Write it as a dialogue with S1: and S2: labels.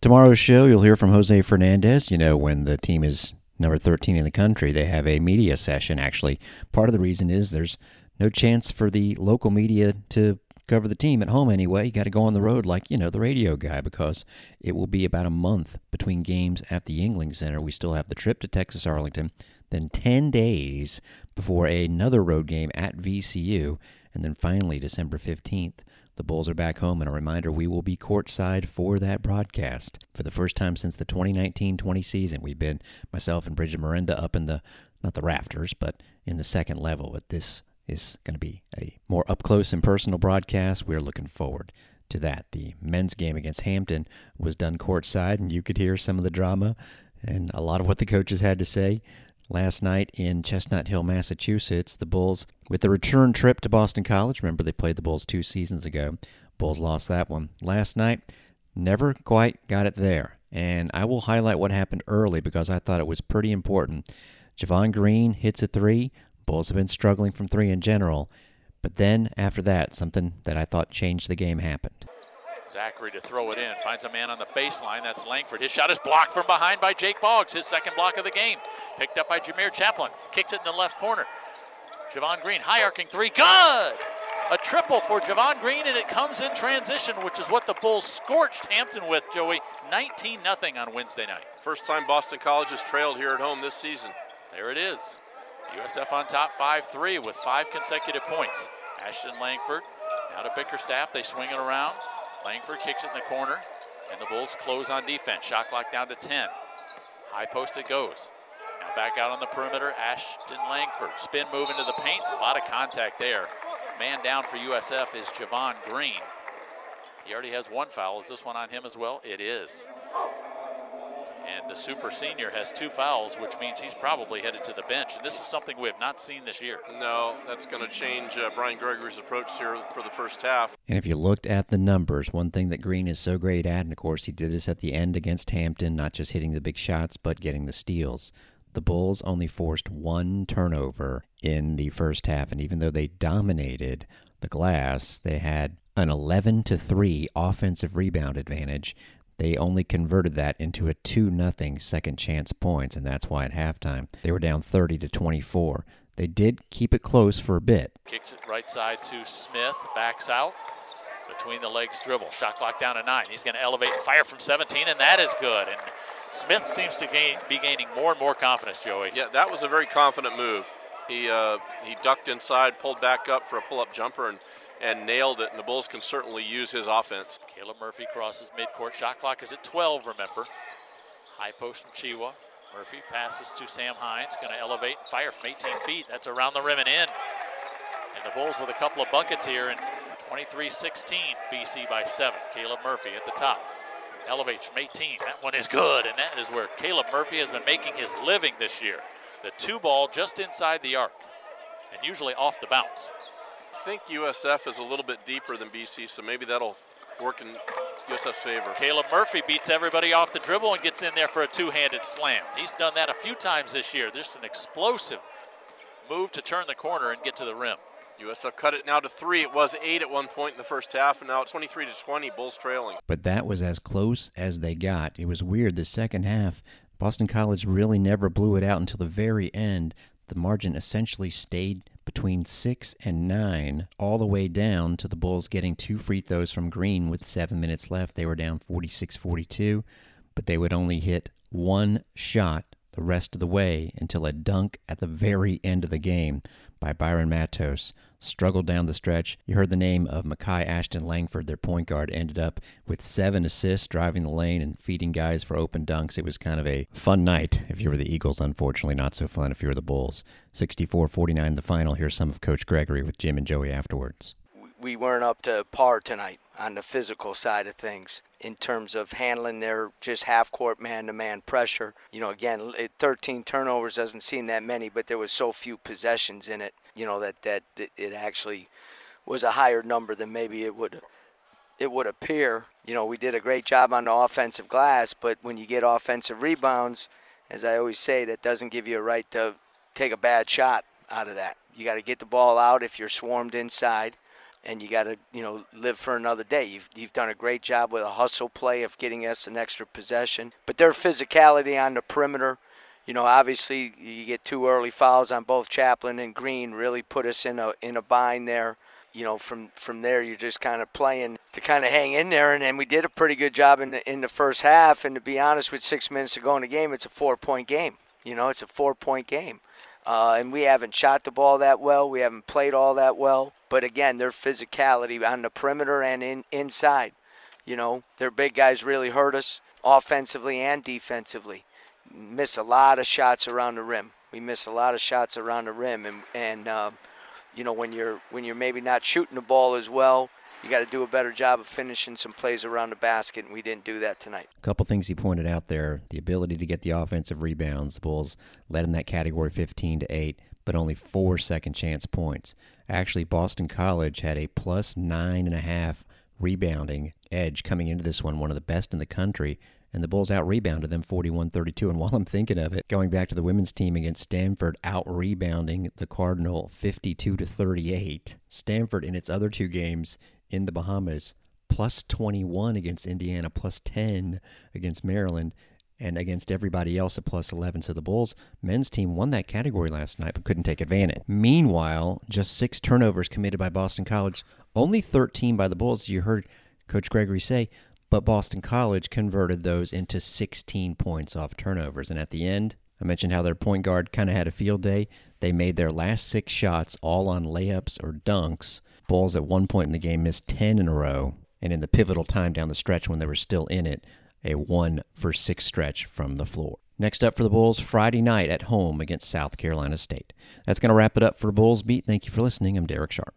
S1: Tomorrow's show, you'll hear from Jose Fernandez. You know, when the team is number 13 in the country, they have a media session. Actually, part of the reason is there's no chance for the local media to cover the team at home anyway. You got to go on the road like, you know, the radio guy because it will be about a month between games at the Yuengling Center. We still have the trip to Texas Arlington, then 10 days before another road game at VCU, and then finally December 15th the Bulls are back home, and a reminder we will be courtside for that broadcast. For the first time since the 2019 20 season, we've been, myself and Bridget Miranda, up in the, not the rafters, but in the second level. But this is going to be a more up close and personal broadcast. We're looking forward to that. The men's game against Hampton was done courtside, and you could hear some of the drama and a lot of what the coaches had to say. Last night in Chestnut Hill, Massachusetts, the Bulls, with the return trip to Boston College, remember they played the Bulls two seasons ago. Bulls lost that one. Last night, never quite got it there. And I will highlight what happened early because I thought it was pretty important. Javon Greene hits a three. Bulls have been struggling from three in general. But then after that, something that I thought changed the game happened.
S2: Zackery to throw it in. Finds a man on the baseline. That's Langford. His shot is blocked from behind by Jake Boggs. His second block of the game. Picked up by Jamir Chaplin. Kicks it in the left corner. Javon Greene, high arcing three. Good! A triple for Javon Greene, and it comes in transition, which is what the Bulls scorched Hampton with, Joey. 19 0 on Wednesday night.
S3: First time Boston College has trailed here at home this season.
S2: There it is. USF on top 5 3 with five consecutive points. Ashton Langford now to Bickerstaff. They swing it around. Langford kicks it in the corner, and the Bulls close on defense. Shot clock down to 10. High post it goes. Now back out on the perimeter, Ashton Langford. Spin move into the paint. A lot of contact there. Man down for USF is Javon Greene. He already has one foul. Is this one on him as well? It is. And the super senior has two fouls, which means he's probably headed to the bench. And this is something we have not seen this year.
S3: No, that's going to change uh, Brian Gregory's approach here for the first half.
S1: And if you looked at the numbers, one thing that Greene is so great at, and of course he did this at the end against Hampton, not just hitting the big shots, but getting the steals. The Bulls only forced one turnover in the first half, and even though they dominated the glass, they had an 11 to 3 offensive rebound advantage they only converted that into a 2 nothing second chance points, and that's why at halftime they were down 30 to 24. They did keep it close for a bit.
S2: Kicks it right side to Smith, backs out. Between the legs dribble. Shot clock down to nine. He's going to elevate and fire from 17, and that is good. And Smith seems to gain, be gaining more and more confidence, Joey.
S3: Yeah, that was a very confident move. He uh, he ducked inside, pulled back up for a pull-up jumper, and and nailed it. And the Bulls can certainly use his offense.
S2: Caleb Murphy crosses midcourt. Shot clock is at 12, remember. High post from Tchewa. Murphy passes to Sam Hines. Going to elevate and fire from 18 feet. That's around the rim and in. And the Bulls with a couple of buckets here. And 23-16, BC by seven. Caleb Murphy at the top. Elevates from 18. That one is good. And that is where Caleb Murphy has been making his living this year. The two ball just inside the arc. And usually off the bounce
S3: think USF is a little bit deeper than BC, so maybe that'll work in USF's favor.
S2: Caleb Murphy beats everybody off the dribble and gets in there for a two-handed slam. He's done that a few times this year. Just an explosive move to turn the corner and get to the rim.
S3: USF cut it now to three. It was eight at one point in the first half, and now it's 23 to 20. Bulls trailing.
S1: But that was as close as they got. It was weird. The second half, Boston College really never blew it out until the very end. The margin essentially stayed between 6 and 9 all the way down to the Bulls getting two free throws from Greene with 7 minutes left. They were down 46-42, but they would only hit one shot the rest of the way until a dunk at the very end of the game by Bayron Matos struggled down the stretch. You heard the name of Makai Ashton Langford, their point guard, ended up with seven assists driving the lane and feeding guys for open dunks. It was kind of a fun night if you were the Eagles, unfortunately, not so fun if you were the Bulls. 64 49 the final. Here's some of Coach Gregory with Jim and Joey afterwards.
S4: We weren't up to par tonight on the physical side of things in terms of handling their just half court man to man pressure. You know, again, 13 turnovers doesn't seem that many, but there was so few possessions in it, you know, that, that it actually was a higher number than maybe it would it would appear. You know, we did a great job on the offensive glass, but when you get offensive rebounds, as I always say, that doesn't give you a right to take a bad shot out of that. You got to get the ball out if you're swarmed inside and you got to you know live for another day. You've you've done a great job with a hustle play of getting us an extra possession, but their physicality on the perimeter. You know, obviously, you get two early fouls on both Chaplin and Greene. Really put us in a in a bind there you know, from from there you're just kind of playing to kind of hang in there, and then we did a pretty good job in the in the first half. And to be honest, with six minutes to go in the game, it's a four point game. You know, it's a four point game. Uh, and we haven't shot the ball that well. We haven't played all that well. But again, their physicality on the perimeter and in, inside, you know, their big guys really hurt us offensively and defensively. Miss a lot of shots around the rim. We miss a lot of shots around the rim, and and uh, you know when you're when you're maybe not shooting the ball as well, you got to do a better job of finishing some plays around the basket, and we didn't do that tonight.
S1: A couple things he pointed out there: the ability to get the offensive rebounds. The Bulls led in that category 15 to eight, but only four second chance points. Actually, Boston College had a plus nine and a half rebounding edge coming into this one, one of the best in the country. And the Bulls out rebounded them 41 32. And while I'm thinking of it, going back to the women's team against Stanford, out rebounding the Cardinal 52 to 38. Stanford, in its other two games in the Bahamas, plus 21 against Indiana, plus 10 against Maryland, and against everybody else at plus 11. So the Bulls men's team won that category last night but couldn't take advantage. Meanwhile, just six turnovers committed by Boston College, only 13 by the Bulls. You heard Coach Gregory say, but Boston College converted those into 16 points off turnovers. And at the end, I mentioned how their point guard kind of had a field day. They made their last six shots all on layups or dunks. Bulls at one point in the game missed 10 in a row. And in the pivotal time down the stretch when they were still in it, a one for six stretch from the floor. Next up for the Bulls, Friday night at home against South Carolina State. That's going to wrap it up for Bulls Beat. Thank you for listening. I'm Derek Sharp.